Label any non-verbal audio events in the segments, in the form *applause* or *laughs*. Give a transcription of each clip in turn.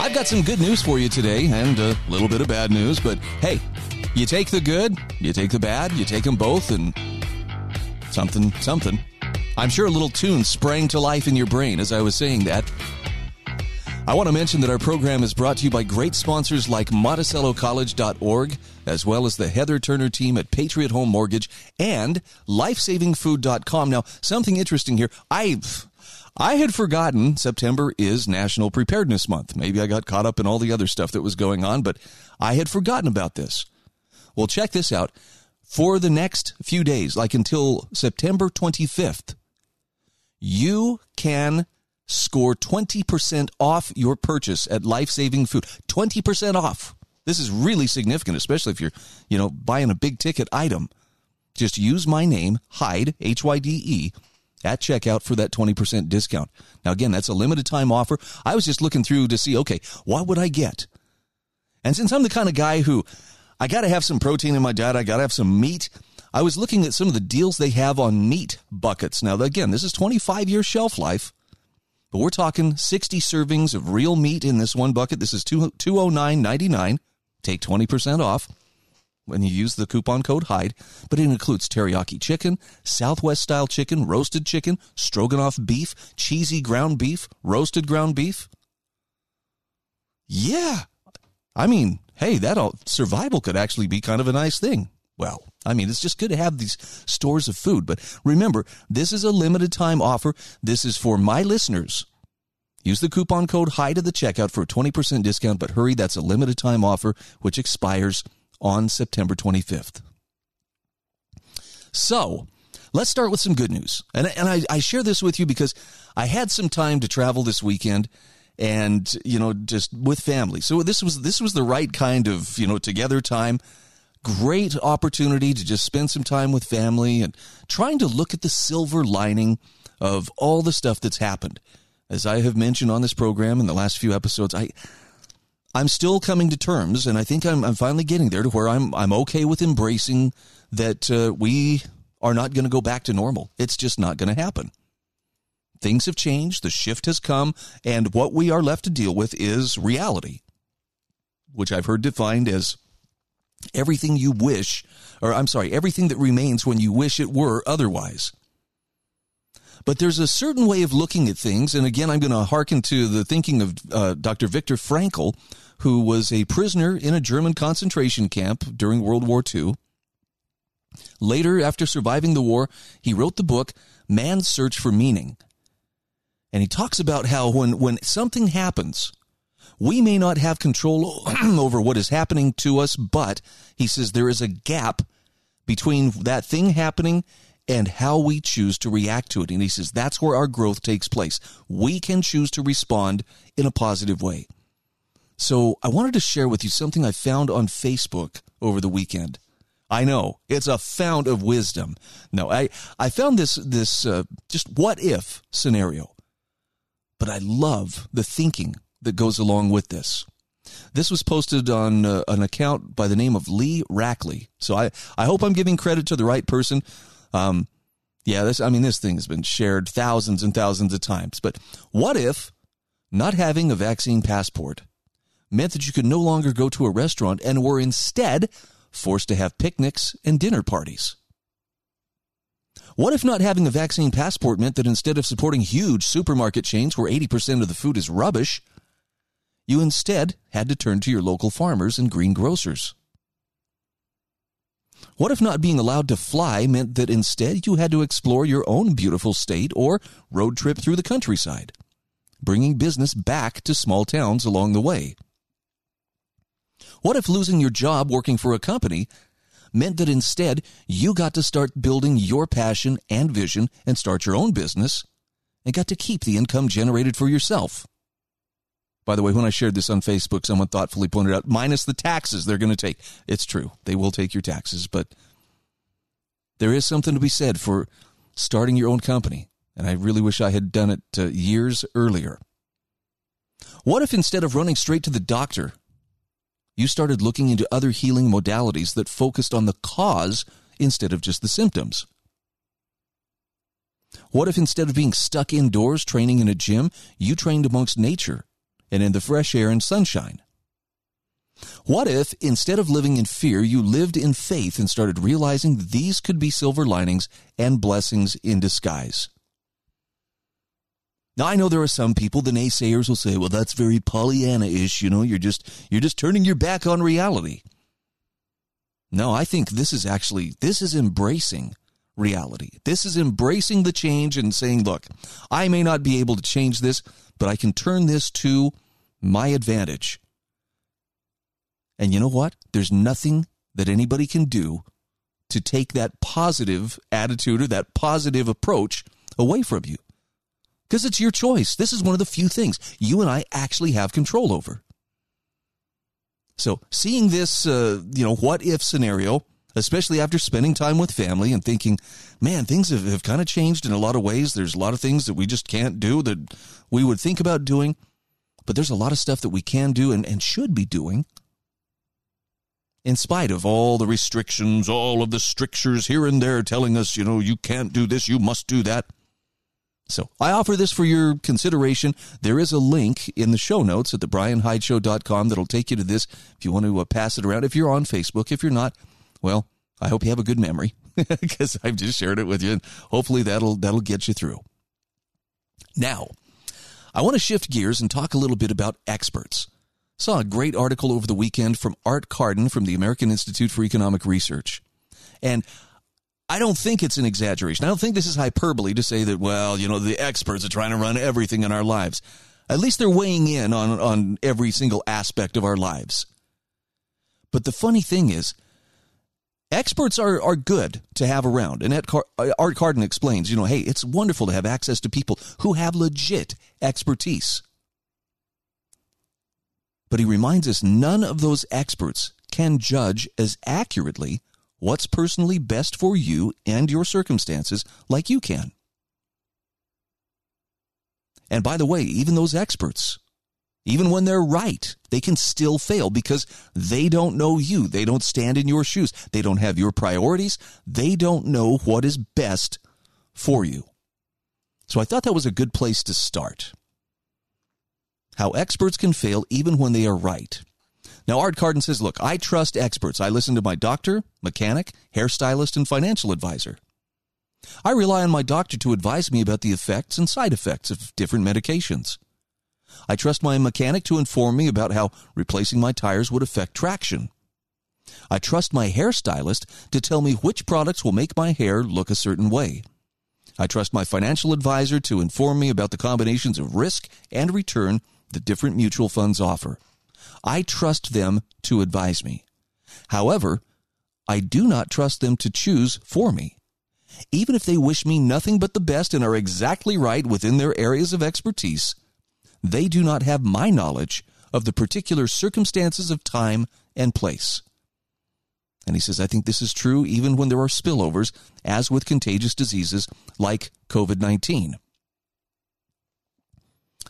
I've got some good news for you today and a little bit of bad news, but hey, you take the good, you take the bad, you take them both, and something, something. I'm sure a little tune sprang to life in your brain as I was saying that. I want to mention that our program is brought to you by great sponsors like MonticelloCollege.org, as well as the Heather Turner team at Patriot Home Mortgage and LifesavingFood.com. Now, something interesting here. I I had forgotten September is National Preparedness Month. Maybe I got caught up in all the other stuff that was going on, but I had forgotten about this. Well, check this out. For the next few days, like until September 25th, you can score 20% off your purchase at Life Saving Food. 20% off. This is really significant, especially if you're, you know, buying a big ticket item. Just use my name, Hyde, H Y D E, at checkout for that 20% discount. Now, again, that's a limited time offer. I was just looking through to see, okay, what would I get? And since I'm the kind of guy who I got to have some protein in my diet, I got to have some meat. I was looking at some of the deals they have on meat buckets. Now, again, this is 25 year shelf life, but we're talking 60 servings of real meat in this one bucket. This is 209.99. Take 20% off when you use the coupon code HYDE, but it includes teriyaki chicken, Southwest style chicken, roasted chicken, stroganoff beef, cheesy ground beef, roasted ground beef. Yeah. I mean, hey, that all, survival could actually be kind of a nice thing. Well, I mean, it's just good to have these stores of food. But remember, this is a limited time offer. This is for my listeners. Use the coupon code HYDE at the checkout for a 20% discount, but hurry, that's a limited time offer which expires on September 25th. So, let's start with some good news. And, and I, I share this with you because I had some time to travel this weekend and, you know, just with family. So this was, this was the right kind of, you know, together time. Great opportunity to just spend some time with family and trying to look at the silver lining of all the stuff that's happened. As I have mentioned on this program in the last few episodes, I, I'm still coming to terms, and I think I'm, I'm finally getting there to where I'm I'm okay with embracing that uh, we are not going to go back to normal. It's just not going to happen. Things have changed. The shift has come, and what we are left to deal with is reality, which I've heard defined as everything you wish, or I'm sorry, everything that remains when you wish it were otherwise. But there's a certain way of looking at things. And again, I'm going to hearken to the thinking of uh, Dr. Viktor Frankl, who was a prisoner in a German concentration camp during World War II. Later, after surviving the war, he wrote the book Man's Search for Meaning. And he talks about how when, when something happens, we may not have control *clears throat* over what is happening to us, but he says there is a gap between that thing happening and how we choose to react to it. And he says that's where our growth takes place. We can choose to respond in a positive way. So I wanted to share with you something I found on Facebook over the weekend. I know it's a fount of wisdom. No, I, I found this, this, uh, just what if scenario, but I love the thinking that goes along with this. This was posted on uh, an account by the name of Lee Rackley. So I, I hope I'm giving credit to the right person. Um, yeah, this, I mean, this thing has been shared thousands and thousands of times. But what if not having a vaccine passport meant that you could no longer go to a restaurant and were instead forced to have picnics and dinner parties? What if not having a vaccine passport meant that instead of supporting huge supermarket chains where 80% of the food is rubbish, you instead had to turn to your local farmers and green grocers? What if not being allowed to fly meant that instead you had to explore your own beautiful state or road trip through the countryside, bringing business back to small towns along the way? What if losing your job working for a company meant that instead you got to start building your passion and vision and start your own business and got to keep the income generated for yourself? By the way, when I shared this on Facebook, someone thoughtfully pointed out, minus the taxes they're going to take. It's true. They will take your taxes, but there is something to be said for starting your own company. And I really wish I had done it uh, years earlier. What if instead of running straight to the doctor, you started looking into other healing modalities that focused on the cause instead of just the symptoms? What if instead of being stuck indoors training in a gym, you trained amongst nature and in the fresh air and sunshine? What if instead of living in fear, you lived in faith and started realizing these could be silver linings and blessings in disguise? Now I know there are some people, the naysayers will say, well, that's very Pollyanna-ish, you know, you're just you're just turning your back on reality. No, I think this is actually this is embracing reality. This is embracing the change and saying, look, I may not be able to change this, but I can turn this to my advantage. And you know what? There's nothing that anybody can do to take that positive attitude or that positive approach away from you. Because it's your choice. This is one of the few things you and I actually have control over. So, seeing this, uh, you know, what if scenario, especially after spending time with family and thinking, man, things have, have kind of changed in a lot of ways. There's a lot of things that we just can't do that we would think about doing, but there's a lot of stuff that we can do and, and should be doing. In spite of all the restrictions, all of the strictures here and there telling us, you know, you can't do this, you must do that. So I offer this for your consideration. There is a link in the show notes at thebrianhydeshow.com that'll take you to this if you want to uh, pass it around. If you're on Facebook, if you're not, well, I hope you have a good memory *laughs* because I've just shared it with you, and hopefully that'll that'll get you through. Now, I want to shift gears and talk a little bit about experts. Saw a great article over the weekend from Art Carden from the American Institute for Economic Research. And I don't think it's an exaggeration. I don't think this is hyperbole to say that, well, you know, the experts are trying to run everything in our lives. At least they're weighing in on, on every single aspect of our lives. But the funny thing is, experts are, are good to have around. And uh, Art Carden explains, you know, hey, it's wonderful to have access to people who have legit expertise. But he reminds us none of those experts can judge as accurately what's personally best for you and your circumstances like you can. And by the way, even those experts, even when they're right, they can still fail because they don't know you. They don't stand in your shoes. They don't have your priorities. They don't know what is best for you. So I thought that was a good place to start. How experts can fail even when they are right. Now, Art Carden says, Look, I trust experts. I listen to my doctor, mechanic, hairstylist, and financial advisor. I rely on my doctor to advise me about the effects and side effects of different medications. I trust my mechanic to inform me about how replacing my tires would affect traction. I trust my hairstylist to tell me which products will make my hair look a certain way. I trust my financial advisor to inform me about the combinations of risk and return that different mutual funds offer. I trust them to advise me. However, I do not trust them to choose for me. Even if they wish me nothing but the best and are exactly right within their areas of expertise, they do not have my knowledge of the particular circumstances of time and place. And he says, I think this is true even when there are spillovers, as with contagious diseases like COVID 19.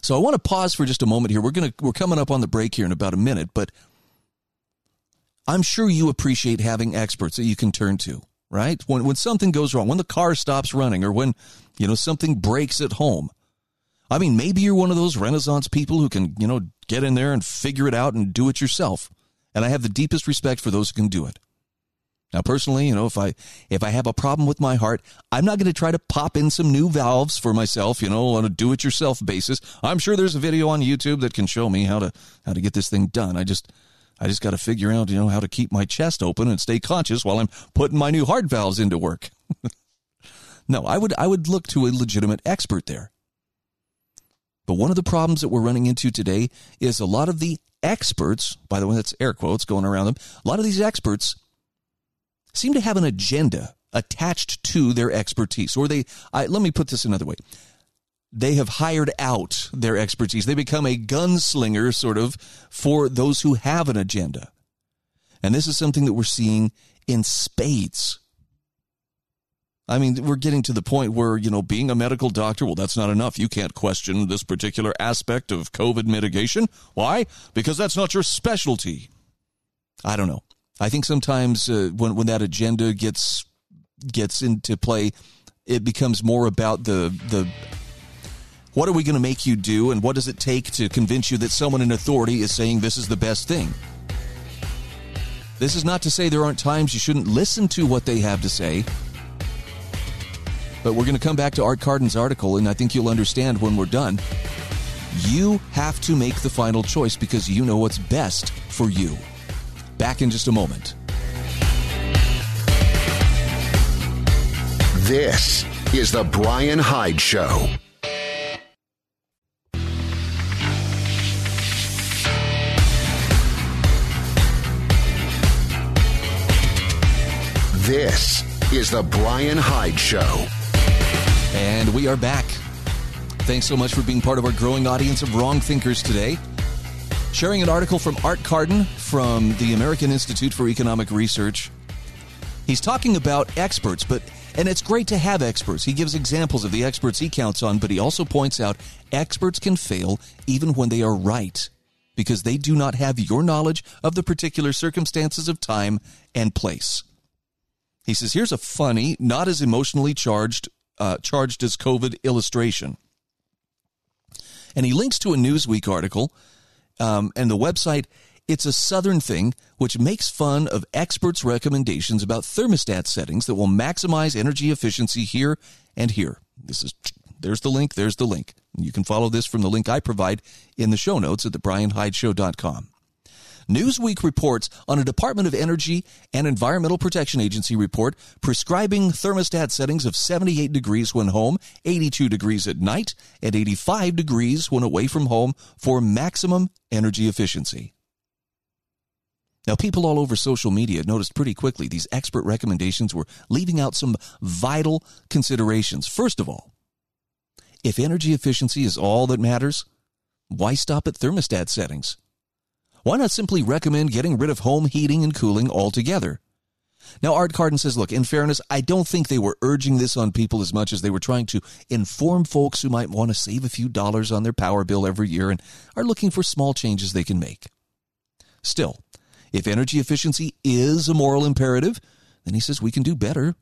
So I want to pause for just a moment here. We're going to we're coming up on the break here in about a minute, but I'm sure you appreciate having experts that you can turn to, right? When when something goes wrong, when the car stops running or when, you know, something breaks at home. I mean, maybe you're one of those renaissance people who can, you know, get in there and figure it out and do it yourself. And I have the deepest respect for those who can do it. Now, personally, you know, if I if I have a problem with my heart, I'm not going to try to pop in some new valves for myself, you know, on a do-it-yourself basis. I'm sure there's a video on YouTube that can show me how to how to get this thing done. I just I just got to figure out, you know, how to keep my chest open and stay conscious while I'm putting my new heart valves into work. *laughs* no, I would I would look to a legitimate expert there. But one of the problems that we're running into today is a lot of the experts, by the way, that's air quotes going around them. A lot of these experts seem to have an agenda attached to their expertise or they I, let me put this another way they have hired out their expertise. They become a gunslinger, sort of, for those who have an agenda. And this is something that we're seeing in spades. I mean, we're getting to the point where, you know, being a medical doctor, well, that's not enough. You can't question this particular aspect of COVID mitigation. Why? Because that's not your specialty. I don't know. I think sometimes uh, when when that agenda gets gets into play, it becomes more about the the what are we going to make you do and what does it take to convince you that someone in authority is saying this is the best thing. This is not to say there aren't times you shouldn't listen to what they have to say. But we're going to come back to Art Carden's article, and I think you'll understand when we're done. You have to make the final choice because you know what's best for you. Back in just a moment. This is The Brian Hyde Show. This is The Brian Hyde Show. And we are back. Thanks so much for being part of our growing audience of wrong thinkers today. Sharing an article from Art Carden from the American Institute for Economic Research. He's talking about experts, but and it's great to have experts. He gives examples of the experts he counts on, but he also points out experts can fail even when they are right because they do not have your knowledge of the particular circumstances of time and place. He says, here's a funny, not as emotionally charged, uh, charged as COVID illustration. And he links to a Newsweek article um, and the website. It's a Southern thing, which makes fun of experts' recommendations about thermostat settings that will maximize energy efficiency here and here. This is there's the link. There's the link. You can follow this from the link I provide in the show notes at thebrianhydeshow.com. Newsweek reports on a Department of Energy and Environmental Protection Agency report prescribing thermostat settings of 78 degrees when home, 82 degrees at night, and 85 degrees when away from home for maximum energy efficiency. Now, people all over social media noticed pretty quickly these expert recommendations were leaving out some vital considerations. First of all, if energy efficiency is all that matters, why stop at thermostat settings? Why not simply recommend getting rid of home heating and cooling altogether? Now, Art Carden says, look, in fairness, I don't think they were urging this on people as much as they were trying to inform folks who might want to save a few dollars on their power bill every year and are looking for small changes they can make. Still, if energy efficiency is a moral imperative, then he says we can do better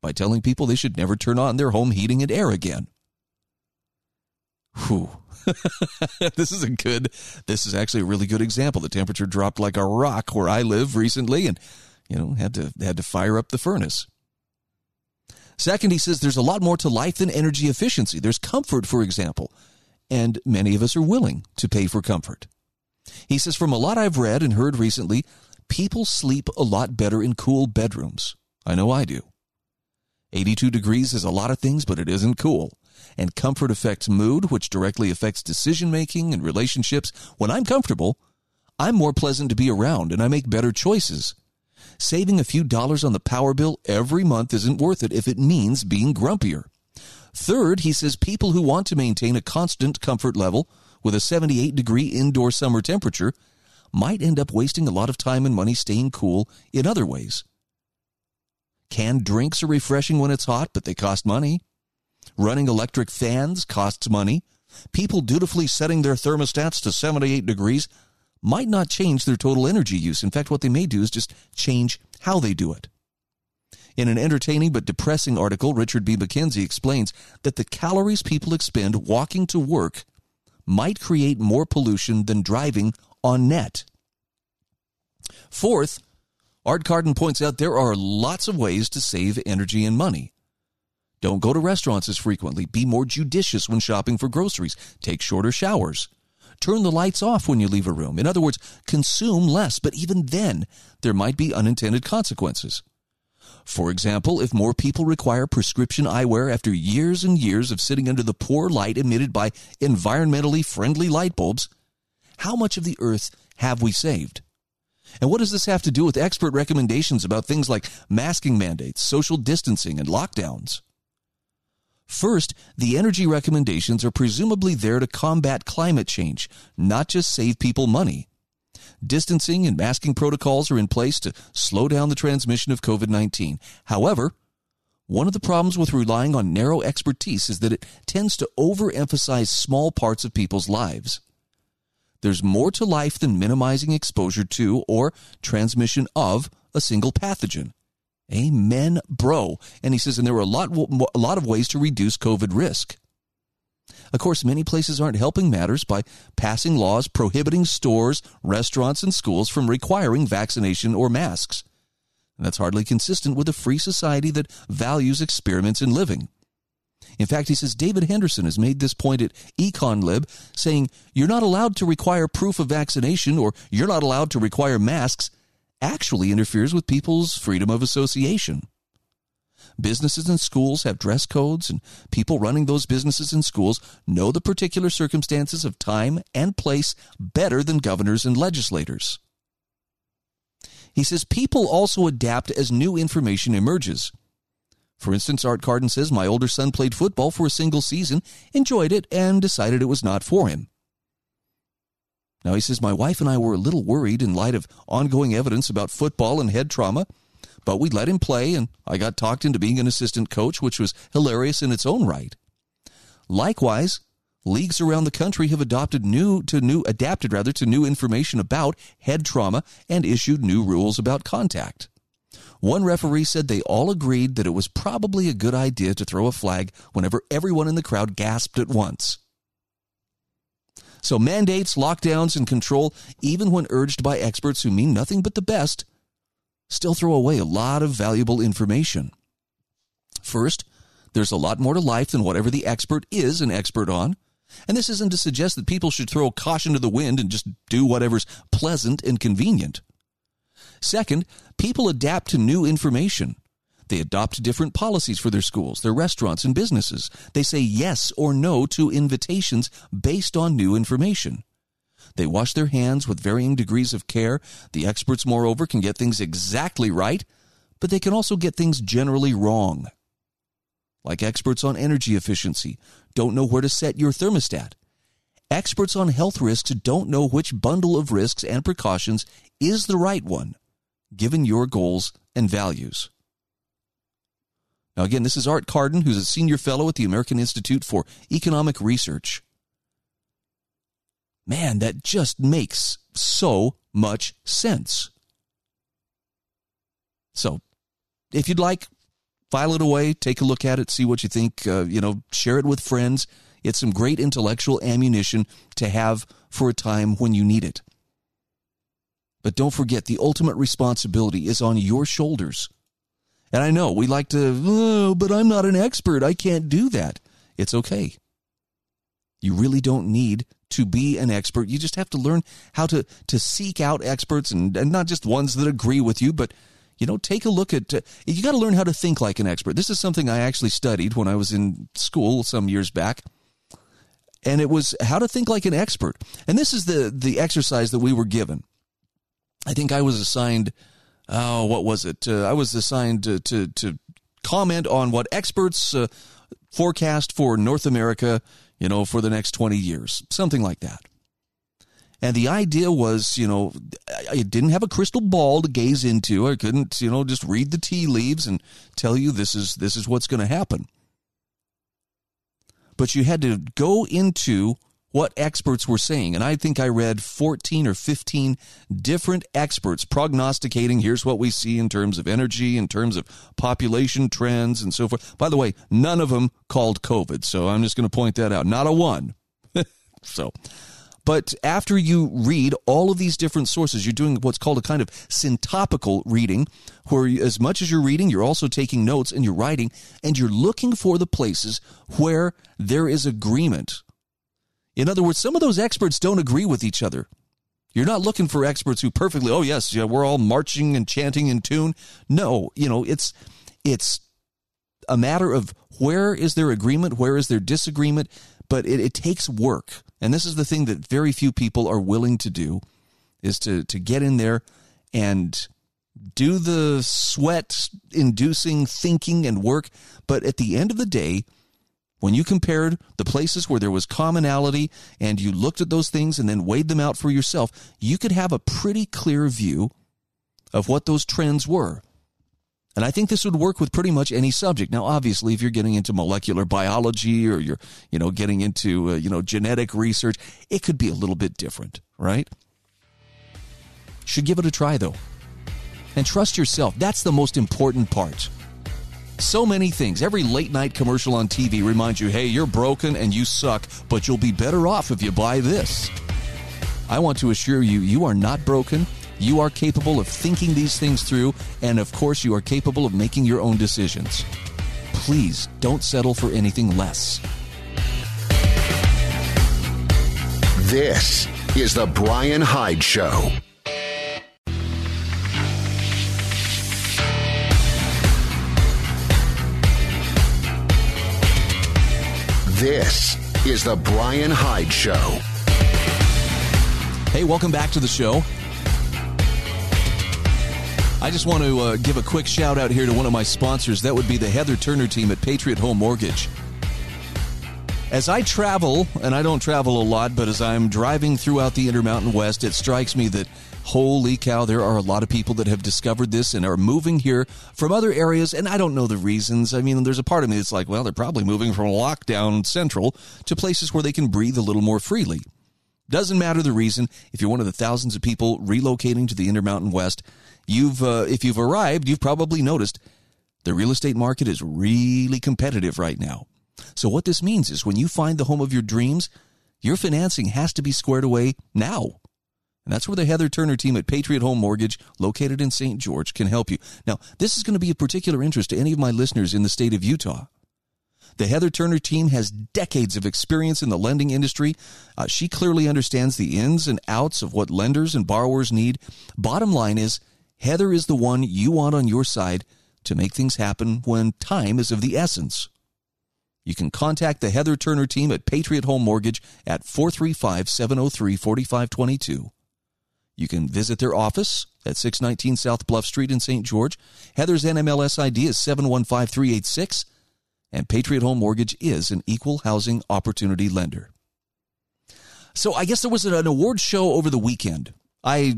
by telling people they should never turn on their home heating and air again. Whew. *laughs* this is a good, this is actually a really good example. The temperature dropped like a rock where I live recently and, you know, had to, had to fire up the furnace. Second, he says there's a lot more to life than energy efficiency. There's comfort, for example, and many of us are willing to pay for comfort. He says, from a lot I've read and heard recently, people sleep a lot better in cool bedrooms. I know I do. 82 degrees is a lot of things, but it isn't cool. And comfort affects mood, which directly affects decision making and relationships. When I'm comfortable, I'm more pleasant to be around and I make better choices. Saving a few dollars on the power bill every month isn't worth it if it means being grumpier. Third, he says people who want to maintain a constant comfort level with a 78 degree indoor summer temperature might end up wasting a lot of time and money staying cool in other ways. Canned drinks are refreshing when it's hot, but they cost money. Running electric fans costs money. People dutifully setting their thermostats to 78 degrees might not change their total energy use. In fact, what they may do is just change how they do it. In an entertaining but depressing article, Richard B. McKenzie explains that the calories people expend walking to work might create more pollution than driving on net. Fourth, Art Carden points out there are lots of ways to save energy and money. Don't go to restaurants as frequently. Be more judicious when shopping for groceries. Take shorter showers. Turn the lights off when you leave a room. In other words, consume less, but even then, there might be unintended consequences. For example, if more people require prescription eyewear after years and years of sitting under the poor light emitted by environmentally friendly light bulbs, how much of the earth have we saved? And what does this have to do with expert recommendations about things like masking mandates, social distancing, and lockdowns? First, the energy recommendations are presumably there to combat climate change, not just save people money. Distancing and masking protocols are in place to slow down the transmission of COVID 19. However, one of the problems with relying on narrow expertise is that it tends to overemphasize small parts of people's lives. There's more to life than minimizing exposure to or transmission of a single pathogen. Amen, bro. And he says, and there are a lot, a lot of ways to reduce COVID risk. Of course, many places aren't helping matters by passing laws prohibiting stores, restaurants, and schools from requiring vaccination or masks. And that's hardly consistent with a free society that values experiments in living. In fact, he says David Henderson has made this point at EconLib, saying, You're not allowed to require proof of vaccination or you're not allowed to require masks, actually interferes with people's freedom of association. Businesses and schools have dress codes, and people running those businesses and schools know the particular circumstances of time and place better than governors and legislators. He says people also adapt as new information emerges. For instance, Art Carden says, My older son played football for a single season, enjoyed it, and decided it was not for him. Now, he says, My wife and I were a little worried in light of ongoing evidence about football and head trauma, but we let him play, and I got talked into being an assistant coach, which was hilarious in its own right. Likewise, leagues around the country have adopted new to new adapted rather to new information about head trauma and issued new rules about contact. One referee said they all agreed that it was probably a good idea to throw a flag whenever everyone in the crowd gasped at once. So mandates, lockdowns, and control, even when urged by experts who mean nothing but the best, still throw away a lot of valuable information. First, there's a lot more to life than whatever the expert is an expert on. And this isn't to suggest that people should throw caution to the wind and just do whatever's pleasant and convenient. Second, people adapt to new information. They adopt different policies for their schools, their restaurants, and businesses. They say yes or no to invitations based on new information. They wash their hands with varying degrees of care. The experts, moreover, can get things exactly right, but they can also get things generally wrong. Like experts on energy efficiency don't know where to set your thermostat. Experts on health risks don't know which bundle of risks and precautions is the right one, given your goals and values. Now, again, this is Art Carden, who's a senior fellow at the American Institute for Economic Research. Man, that just makes so much sense. So, if you'd like, file it away, take a look at it, see what you think, uh, you know, share it with friends. It's some great intellectual ammunition to have for a time when you need it. But don't forget, the ultimate responsibility is on your shoulders. And I know we like to, oh, but I'm not an expert. I can't do that. It's okay. You really don't need to be an expert. You just have to learn how to, to seek out experts and, and not just ones that agree with you, but you know, take a look at, uh, you got to learn how to think like an expert. This is something I actually studied when I was in school some years back. And it was how to think like an expert. And this is the, the exercise that we were given. I think I was assigned, oh, what was it? Uh, I was assigned to, to, to, comment on what experts uh, forecast for North America you know, for the next 20 years, something like that. And the idea was, you know, I didn't have a crystal ball to gaze into. I couldn't, you know, just read the tea leaves and tell you this is this is what's going to happen. But you had to go into what experts were saying. And I think I read 14 or 15 different experts prognosticating here's what we see in terms of energy, in terms of population trends, and so forth. By the way, none of them called COVID. So I'm just going to point that out. Not a one. *laughs* so. But after you read all of these different sources, you're doing what's called a kind of syntopical reading, where as much as you're reading, you're also taking notes and you're writing, and you're looking for the places where there is agreement in other words, some of those experts don't agree with each other. You're not looking for experts who perfectly, oh yes, yeah, we're all marching and chanting in tune. No, you know, it's it's a matter of where is their agreement, where is their disagreement, but it, it takes work. And this is the thing that very few people are willing to do is to to get in there and do the sweat inducing thinking and work. But at the end of the day, when you compared the places where there was commonality and you looked at those things and then weighed them out for yourself, you could have a pretty clear view of what those trends were. And I think this would work with pretty much any subject. Now, obviously, if you're getting into molecular biology or you're, you know, getting into, uh, you know, genetic research, it could be a little bit different, right? Should give it a try though. And trust yourself. That's the most important part. So many things. Every late night commercial on TV reminds you, hey, you're broken and you suck, but you'll be better off if you buy this. I want to assure you, you are not broken. You are capable of thinking these things through, and of course, you are capable of making your own decisions. Please don't settle for anything less. This is The Brian Hyde Show. This is The Brian Hyde Show. Hey, welcome back to the show. I just want to uh, give a quick shout out here to one of my sponsors. That would be the Heather Turner team at Patriot Home Mortgage. As I travel, and I don't travel a lot, but as I'm driving throughout the Intermountain West, it strikes me that holy cow, there are a lot of people that have discovered this and are moving here from other areas. And I don't know the reasons. I mean, there's a part of me that's like, well, they're probably moving from lockdown central to places where they can breathe a little more freely. Doesn't matter the reason. If you're one of the thousands of people relocating to the Intermountain West, you've uh, if you've arrived, you've probably noticed the real estate market is really competitive right now. So what this means is when you find the home of your dreams, your financing has to be squared away now. And that's where the Heather Turner team at Patriot Home Mortgage, located in St. George, can help you. Now, this is going to be of particular interest to any of my listeners in the state of Utah. The Heather Turner team has decades of experience in the lending industry. Uh, she clearly understands the ins and outs of what lenders and borrowers need. Bottom line is, Heather is the one you want on your side to make things happen when time is of the essence. You can contact the Heather Turner team at Patriot Home Mortgage at 435 703 4522 you can visit their office at 619 South Bluff Street in St. George. Heather's NMLS ID is 715386, and Patriot Home Mortgage is an equal housing opportunity lender. So I guess there was an award show over the weekend. I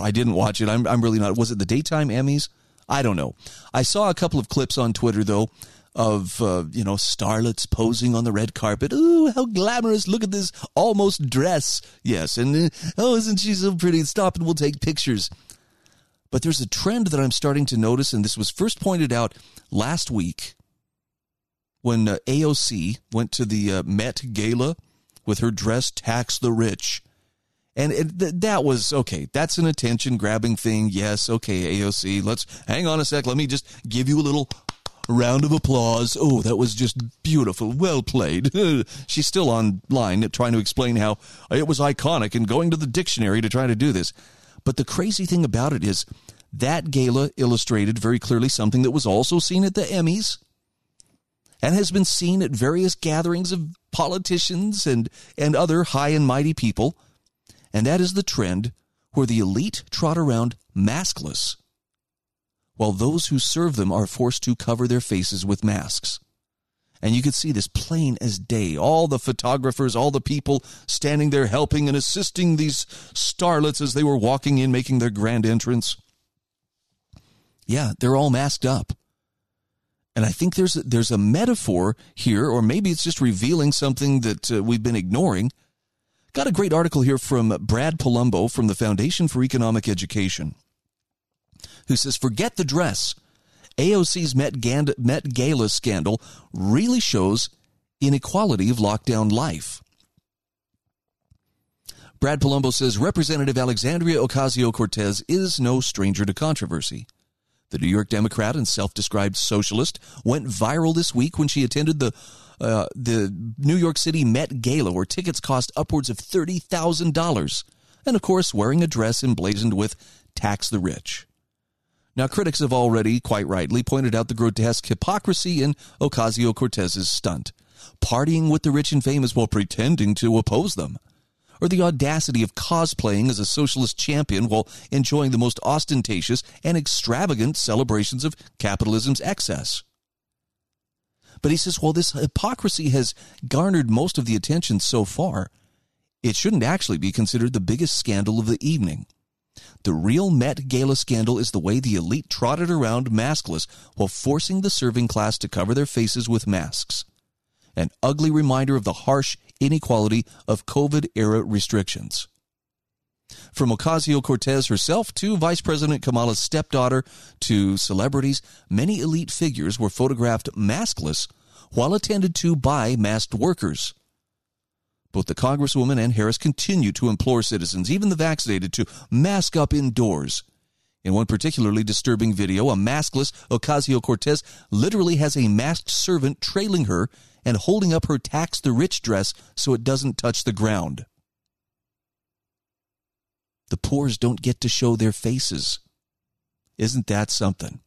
I didn't watch it. I'm I'm really not. Was it the daytime Emmys? I don't know. I saw a couple of clips on Twitter though of uh, you know starlets posing on the red carpet. Ooh, how glamorous! Look at this almost dress. Yes, and uh, oh, isn't she so pretty? Stop and we'll take pictures. But there's a trend that I'm starting to notice, and this was first pointed out last week when uh, AOC went to the uh, Met Gala with her dress "Tax the Rich." And it, th- that was okay. That's an attention grabbing thing. Yes. Okay. AOC. Let's hang on a sec. Let me just give you a little round of applause. Oh, that was just beautiful. Well played. *laughs* She's still online trying to explain how it was iconic and going to the dictionary to try to do this. But the crazy thing about it is that gala illustrated very clearly something that was also seen at the Emmys and has been seen at various gatherings of politicians and, and other high and mighty people. And that is the trend where the elite trot around maskless while those who serve them are forced to cover their faces with masks. And you could see this plain as day. All the photographers, all the people standing there helping and assisting these starlets as they were walking in, making their grand entrance. Yeah, they're all masked up. And I think there's there's a metaphor here, or maybe it's just revealing something that uh, we've been ignoring. Got a great article here from Brad Polumbo from the Foundation for Economic Education who says, forget the dress. AOC's Met, Met Gala scandal really shows inequality of lockdown life. Brad Polumbo says Representative Alexandria Ocasio Cortez is no stranger to controversy. The New York Democrat and self-described socialist went viral this week when she attended the uh, the New York City Met Gala, where tickets cost upwards of thirty thousand dollars, and of course wearing a dress emblazoned with "Tax the Rich." Now, critics have already, quite rightly, pointed out the grotesque hypocrisy in Ocasio Cortez's stunt, partying with the rich and famous while pretending to oppose them, or the audacity of cosplaying as a socialist champion while enjoying the most ostentatious and extravagant celebrations of capitalism's excess. But he says, well, this hypocrisy has garnered most of the attention so far. It shouldn't actually be considered the biggest scandal of the evening. The real Met Gala scandal is the way the elite trotted around maskless while forcing the serving class to cover their faces with masks. An ugly reminder of the harsh inequality of COVID era restrictions. From Ocasio Cortez herself to Vice President Kamala's stepdaughter to celebrities, many elite figures were photographed maskless while attended to by masked workers. Both the Congresswoman and Harris continue to implore citizens, even the vaccinated, to mask up indoors. In one particularly disturbing video, a maskless Ocasio Cortez literally has a masked servant trailing her and holding up her tax the rich dress so it doesn't touch the ground. The poors don't get to show their faces. Isn't that something?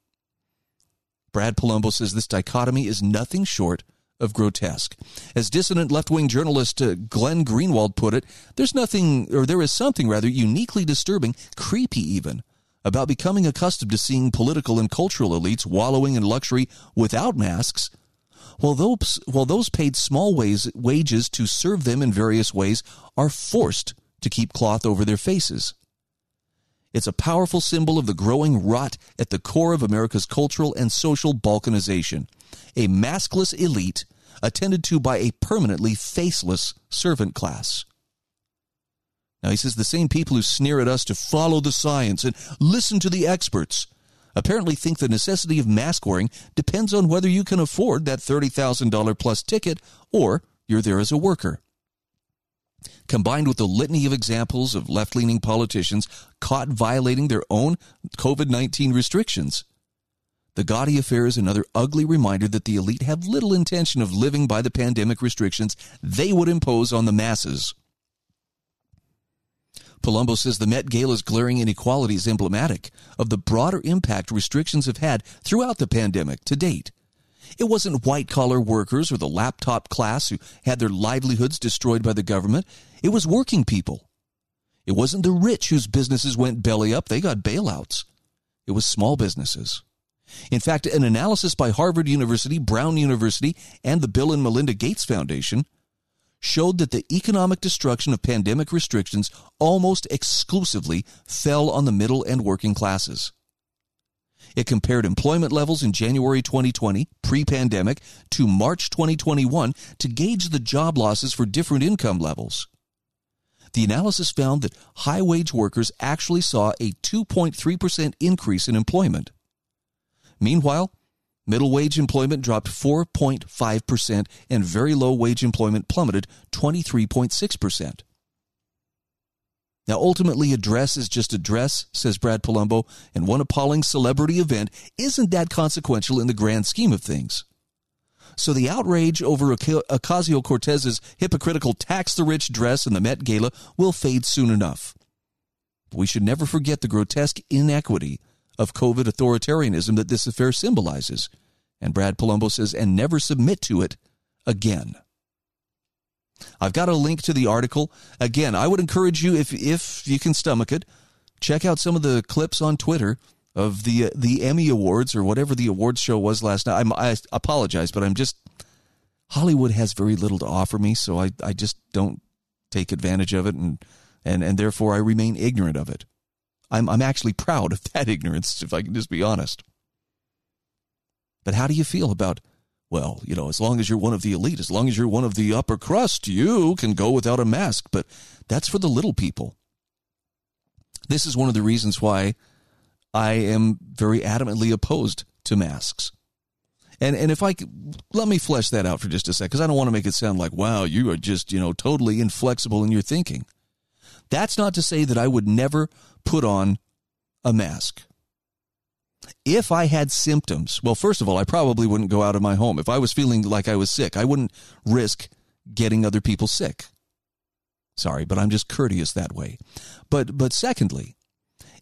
Brad Polumbo says this dichotomy is nothing short of grotesque. As dissident left wing journalist uh, Glenn Greenwald put it, there's nothing, or there is something rather, uniquely disturbing, creepy even, about becoming accustomed to seeing political and cultural elites wallowing in luxury without masks, while those, while those paid small ways, wages to serve them in various ways are forced to keep cloth over their faces. It's a powerful symbol of the growing rot at the core of America's cultural and social balkanization. A maskless elite attended to by a permanently faceless servant class. Now, he says the same people who sneer at us to follow the science and listen to the experts apparently think the necessity of mask wearing depends on whether you can afford that $30,000 plus ticket or you're there as a worker combined with the litany of examples of left leaning politicians caught violating their own COVID 19 restrictions. The gaudy affair is another ugly reminder that the elite have little intention of living by the pandemic restrictions they would impose on the masses. Polumbo says the Met Gala's glaring inequality is emblematic of the broader impact restrictions have had throughout the pandemic to date. It wasn't white collar workers or the laptop class who had their livelihoods destroyed by the government. It was working people. It wasn't the rich whose businesses went belly up. They got bailouts. It was small businesses. In fact, an analysis by Harvard University, Brown University, and the Bill and Melinda Gates Foundation showed that the economic destruction of pandemic restrictions almost exclusively fell on the middle and working classes. It compared employment levels in January 2020, pre pandemic, to March 2021 to gauge the job losses for different income levels. The analysis found that high wage workers actually saw a 2.3% increase in employment. Meanwhile, middle wage employment dropped 4.5% and very low wage employment plummeted 23.6%. Now, ultimately, a dress is just a dress, says Brad Polumbo, and one appalling celebrity event isn't that consequential in the grand scheme of things. So the outrage over Ocasio Cortez's hypocritical tax the rich dress in the Met Gala will fade soon enough. But we should never forget the grotesque inequity of COVID authoritarianism that this affair symbolizes. And Brad Polumbo says, and never submit to it again. I've got a link to the article. Again, I would encourage you, if if you can stomach it, check out some of the clips on Twitter of the uh, the Emmy Awards or whatever the awards show was last night. I'm, I apologize, but I'm just Hollywood has very little to offer me, so I, I just don't take advantage of it, and and and therefore I remain ignorant of it. I'm I'm actually proud of that *laughs* ignorance, if I can just be honest. But how do you feel about well, you know, as long as you're one of the elite, as long as you're one of the upper crust, you can go without a mask. But that's for the little people. This is one of the reasons why I am very adamantly opposed to masks. And and if I let me flesh that out for just a sec, because I don't want to make it sound like wow, you are just you know totally inflexible in your thinking. That's not to say that I would never put on a mask. If I had symptoms, well, first of all, I probably wouldn't go out of my home. If I was feeling like I was sick, I wouldn't risk getting other people sick. Sorry, but I'm just courteous that way. But but secondly,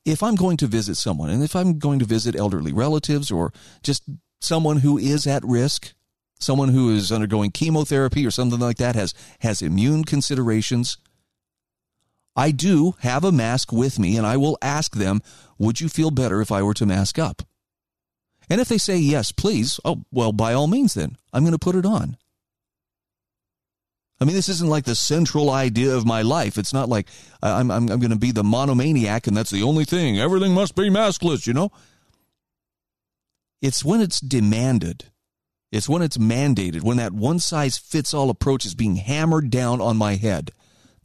if I'm going to visit someone and if I'm going to visit elderly relatives or just someone who is at risk, someone who is undergoing chemotherapy or something like that has has immune considerations, I do have a mask with me and I will ask them, would you feel better if I were to mask up? And if they say yes, please, oh, well, by all means, then I'm going to put it on. I mean, this isn't like the central idea of my life. It's not like I'm, I'm, I'm going to be the monomaniac and that's the only thing. Everything must be maskless, you know? It's when it's demanded. It's when it's mandated, when that one size fits all approach is being hammered down on my head.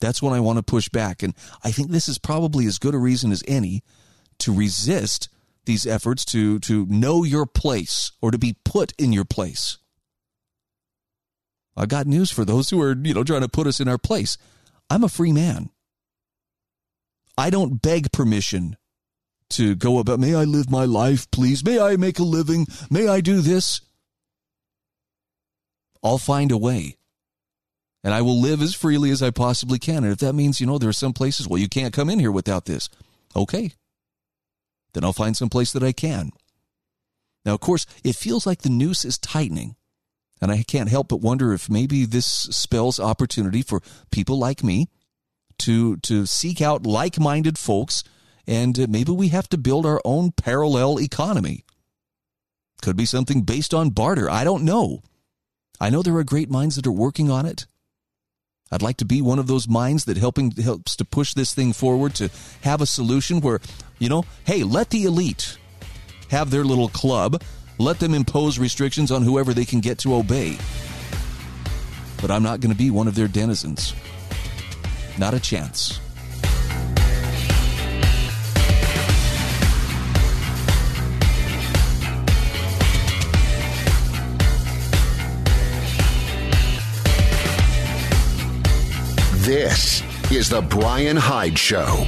That's when I want to push back. And I think this is probably as good a reason as any to resist these efforts to, to know your place or to be put in your place. I got news for those who are, you know, trying to put us in our place. I'm a free man. I don't beg permission to go about, may I live my life, please? May I make a living? May I do this? I'll find a way. And I will live as freely as I possibly can. And if that means, you know, there are some places, well, you can't come in here without this. Okay. Then I'll find some place that I can. Now, of course, it feels like the noose is tightening. And I can't help but wonder if maybe this spells opportunity for people like me to, to seek out like minded folks, and maybe we have to build our own parallel economy. Could be something based on barter. I don't know. I know there are great minds that are working on it. I'd like to be one of those minds that helping helps to push this thing forward to have a solution where, you know, hey, let the elite have their little club let them impose restrictions on whoever they can get to obey. But I'm not going to be one of their denizens. Not a chance. This is The Brian Hyde Show.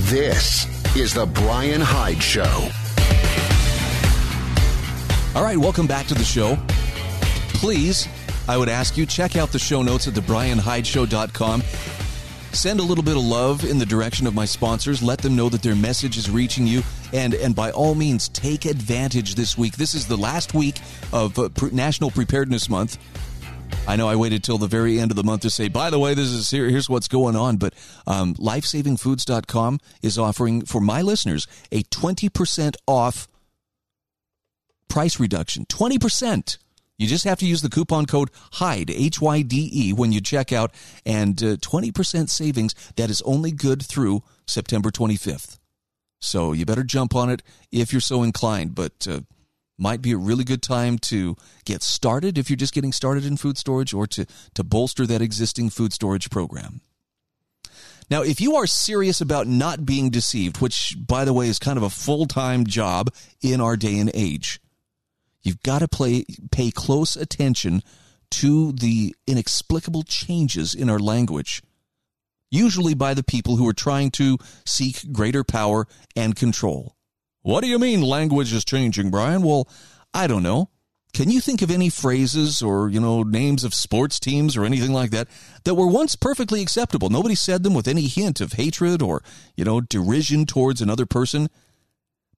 This is The Brian Hyde Show. All right, welcome back to the show. Please, I would ask you, check out the show notes at thebrianhydeshow.com. Send a little bit of love in the direction of my sponsors. Let them know that their message is reaching you. And, and by all means, take advantage this week. This is the last week of uh, National Preparedness Month. I know I waited till the very end of the month to say, by the way, this is here, here's what's going on. But um, lifesavingfoods.com is offering for my listeners a 20% off price reduction. 20%. You just have to use the coupon code HYDE, H Y D E, when you check out, and uh, 20% savings that is only good through September 25th. So you better jump on it if you're so inclined. But uh, might be a really good time to get started if you're just getting started in food storage or to, to bolster that existing food storage program. Now, if you are serious about not being deceived, which, by the way, is kind of a full time job in our day and age, you've got to play, pay close attention to the inexplicable changes in our language, usually by the people who are trying to seek greater power and control. What do you mean language is changing, Brian? Well, I don't know. Can you think of any phrases or, you know, names of sports teams or anything like that that were once perfectly acceptable? Nobody said them with any hint of hatred or, you know, derision towards another person.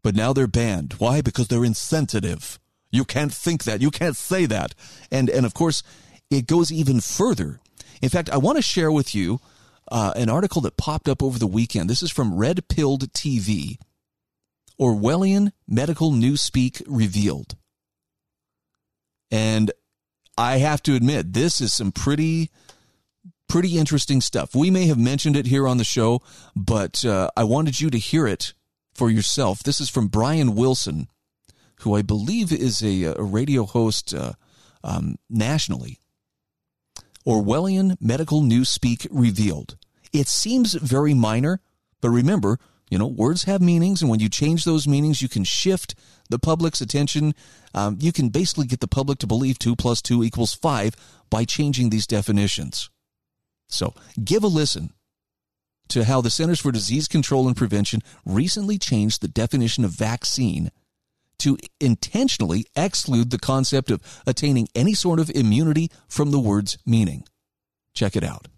But now they're banned. Why? Because they're insensitive. You can't think that. You can't say that. And, and of course, it goes even further. In fact, I want to share with you uh, an article that popped up over the weekend. This is from Red Pilled TV. Orwellian medical newspeak revealed. And I have to admit, this is some pretty, pretty interesting stuff. We may have mentioned it here on the show, but uh, I wanted you to hear it for yourself. This is from Brian Wilson, who I believe is a, a radio host uh, um, nationally. Orwellian medical newspeak revealed. It seems very minor, but remember, you know, words have meanings, and when you change those meanings, you can shift the public's attention. Um, you can basically get the public to believe 2 plus 2 equals 5 by changing these definitions. So, give a listen to how the Centers for Disease Control and Prevention recently changed the definition of vaccine to intentionally exclude the concept of attaining any sort of immunity from the word's meaning. Check it out.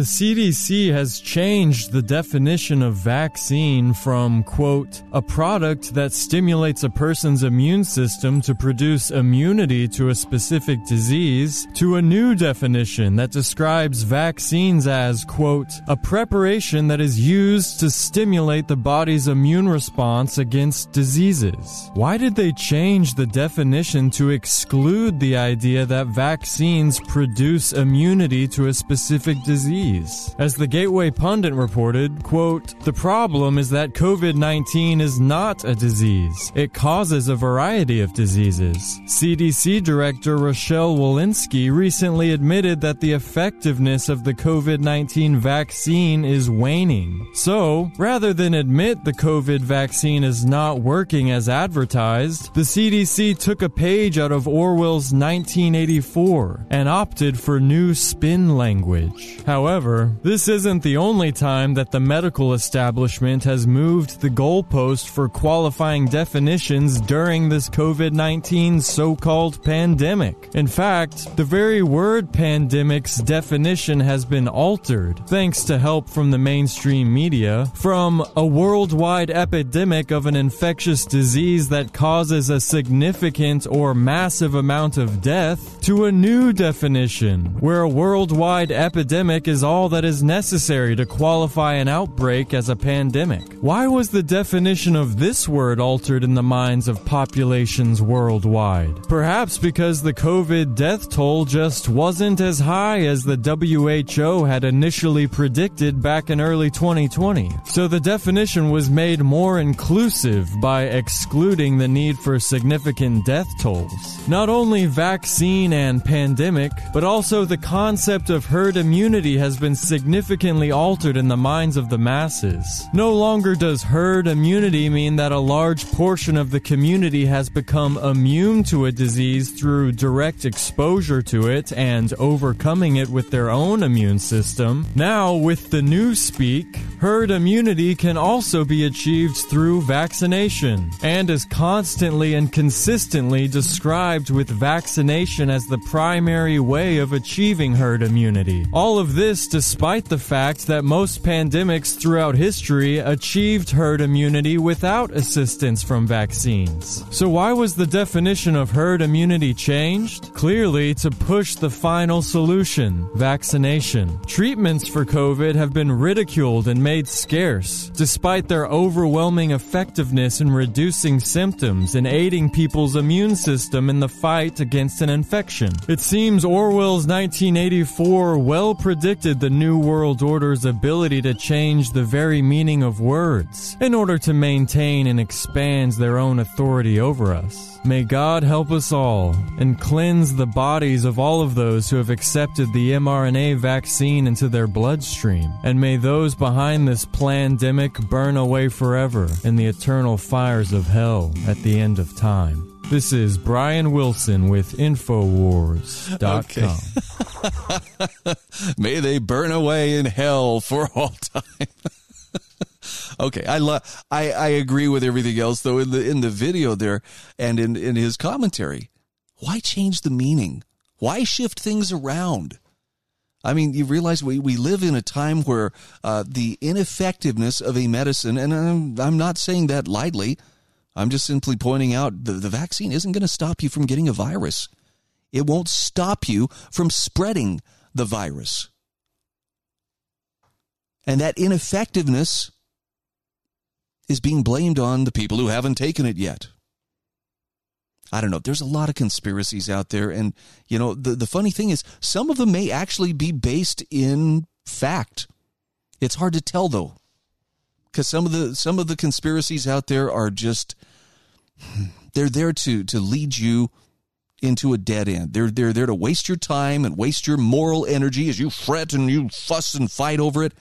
The CDC has changed the definition of vaccine from, quote, a product that stimulates a person's immune system to produce immunity to a specific disease, to a new definition that describes vaccines as, quote, a preparation that is used to stimulate the body's immune response against diseases. Why did they change the definition to exclude the idea that vaccines produce immunity to a specific disease? As the Gateway Pundit reported, quote, the problem is that COVID-19 is not a disease. It causes a variety of diseases. CDC Director Rochelle Walensky recently admitted that the effectiveness of the COVID-19 vaccine is waning. So, rather than admit the COVID vaccine is not working as advertised, the CDC took a page out of Orwell's 1984 and opted for new spin language. However, this isn't the only time that the medical establishment has moved the goalpost for qualifying definitions during this COVID 19 so called pandemic. In fact, the very word pandemic's definition has been altered, thanks to help from the mainstream media, from a worldwide epidemic of an infectious disease that causes a significant or massive amount of death to a new definition, where a worldwide epidemic is all that is necessary to qualify an outbreak as a pandemic. Why was the definition of this word altered in the minds of populations worldwide? Perhaps because the COVID death toll just wasn't as high as the WHO had initially predicted back in early 2020. So the definition was made more inclusive by excluding the need for significant death tolls. Not only vaccine and pandemic, but also the concept of herd immunity has been significantly altered in the minds of the masses. No longer does herd immunity mean that a large portion of the community has become immune to a disease through direct exposure to it and overcoming it with their own immune system. Now, with the new speak, herd immunity can also be achieved through vaccination and is constantly and consistently described with vaccination as the primary way of achieving herd immunity. All of this despite the fact that most pandemics throughout history achieved herd immunity without assistance from vaccines. So, why was the definition of herd immunity changed? Clearly, to push the final solution vaccination. Treatments for COVID have been ridiculed and made scarce, despite their overwhelming effectiveness in reducing symptoms and aiding people's immune system in the fight against an infection. It seems Orwell's 1984 well predicted the New World Order's ability to change the very meaning of words in order to maintain and expand their own authority over us. May God help us all and cleanse the bodies of all of those who have accepted the mRNA vaccine into their bloodstream. And may those behind this pandemic burn away forever in the eternal fires of hell at the end of time. This is Brian Wilson with Infowars.com. Okay. *laughs* May they burn away in hell for all time. *laughs* okay, I love. I I agree with everything else though in the in the video there and in in his commentary. Why change the meaning? Why shift things around? I mean, you realize we, we live in a time where uh, the ineffectiveness of a medicine, and I'm, I'm not saying that lightly, I'm just simply pointing out the, the vaccine isn't going to stop you from getting a virus. It won't stop you from spreading the virus. And that ineffectiveness is being blamed on the people who haven't taken it yet. I don't know. There's a lot of conspiracies out there. And, you know, the, the funny thing is, some of them may actually be based in fact. It's hard to tell, though. Because some of the some of the conspiracies out there are just they're there to to lead you into a dead end. They're they're there to waste your time and waste your moral energy as you fret and you fuss and fight over it.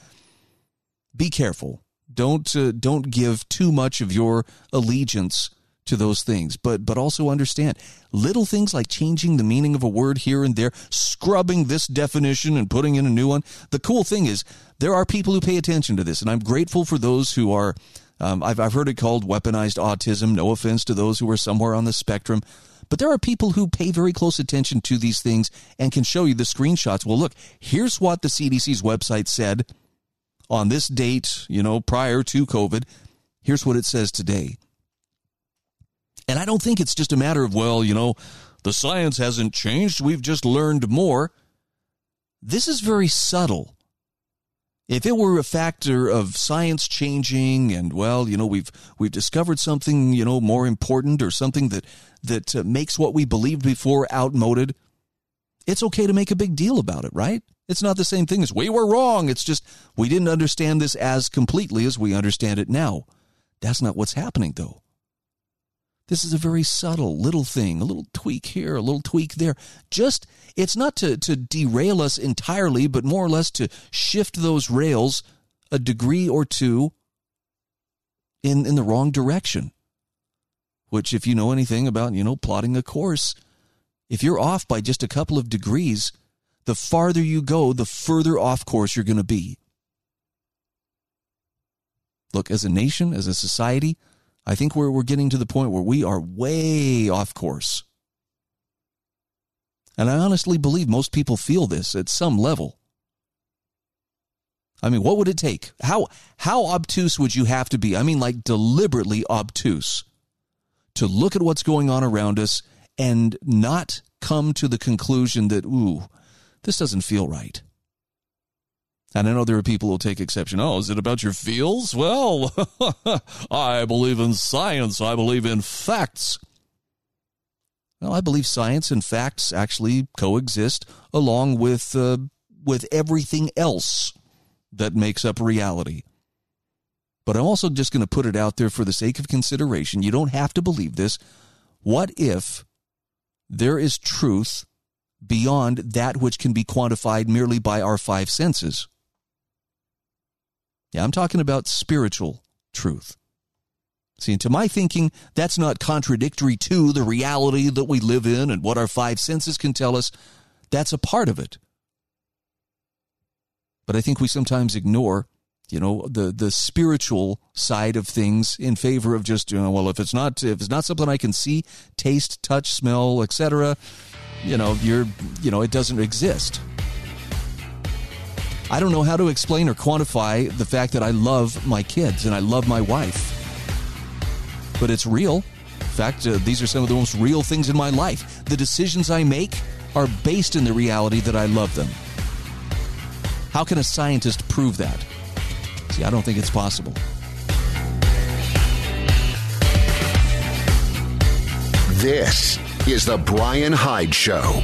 Be careful. Don't uh, don't give too much of your allegiance to those things. But but also understand little things like changing the meaning of a word here and there, scrubbing this definition and putting in a new one. The cool thing is there are people who pay attention to this, and I'm grateful for those who are. Um, I've I've heard it called weaponized autism. No offense to those who are somewhere on the spectrum, But there are people who pay very close attention to these things and can show you the screenshots. Well, look, here's what the CDC's website said on this date, you know, prior to COVID. Here's what it says today. And I don't think it's just a matter of, well, you know, the science hasn't changed. We've just learned more. This is very subtle. If it were a factor of science changing and well, you know, we've we've discovered something, you know, more important or something that that uh, makes what we believed before outmoded, it's okay to make a big deal about it, right? It's not the same thing as we were wrong. It's just we didn't understand this as completely as we understand it now. That's not what's happening though. This is a very subtle little thing, a little tweak here, a little tweak there. Just, it's not to, to derail us entirely, but more or less to shift those rails a degree or two in, in the wrong direction. Which, if you know anything about, you know, plotting a course, if you're off by just a couple of degrees, the farther you go, the further off course you're going to be. Look, as a nation, as a society, I think we're, we're getting to the point where we are way off course. And I honestly believe most people feel this at some level. I mean, what would it take? How how obtuse would you have to be? I mean, like deliberately obtuse to look at what's going on around us and not come to the conclusion that, ooh, this doesn't feel right. And I know there are people who take exception. Oh, is it about your feels? Well, *laughs* I believe in science. I believe in facts. Well, I believe science and facts actually coexist along with uh, with everything else that makes up reality. But I'm also just going to put it out there for the sake of consideration. You don't have to believe this. What if there is truth beyond that which can be quantified merely by our five senses? Yeah, I'm talking about spiritual truth. See, and to my thinking, that's not contradictory to the reality that we live in and what our five senses can tell us. That's a part of it. But I think we sometimes ignore, you know, the the spiritual side of things in favor of just, you know, well, if it's not if it's not something I can see, taste, touch, smell, etc., you know, you're, you know, it doesn't exist. I don't know how to explain or quantify the fact that I love my kids and I love my wife. But it's real. In fact, uh, these are some of the most real things in my life. The decisions I make are based in the reality that I love them. How can a scientist prove that? See, I don't think it's possible. This is the Brian Hyde Show.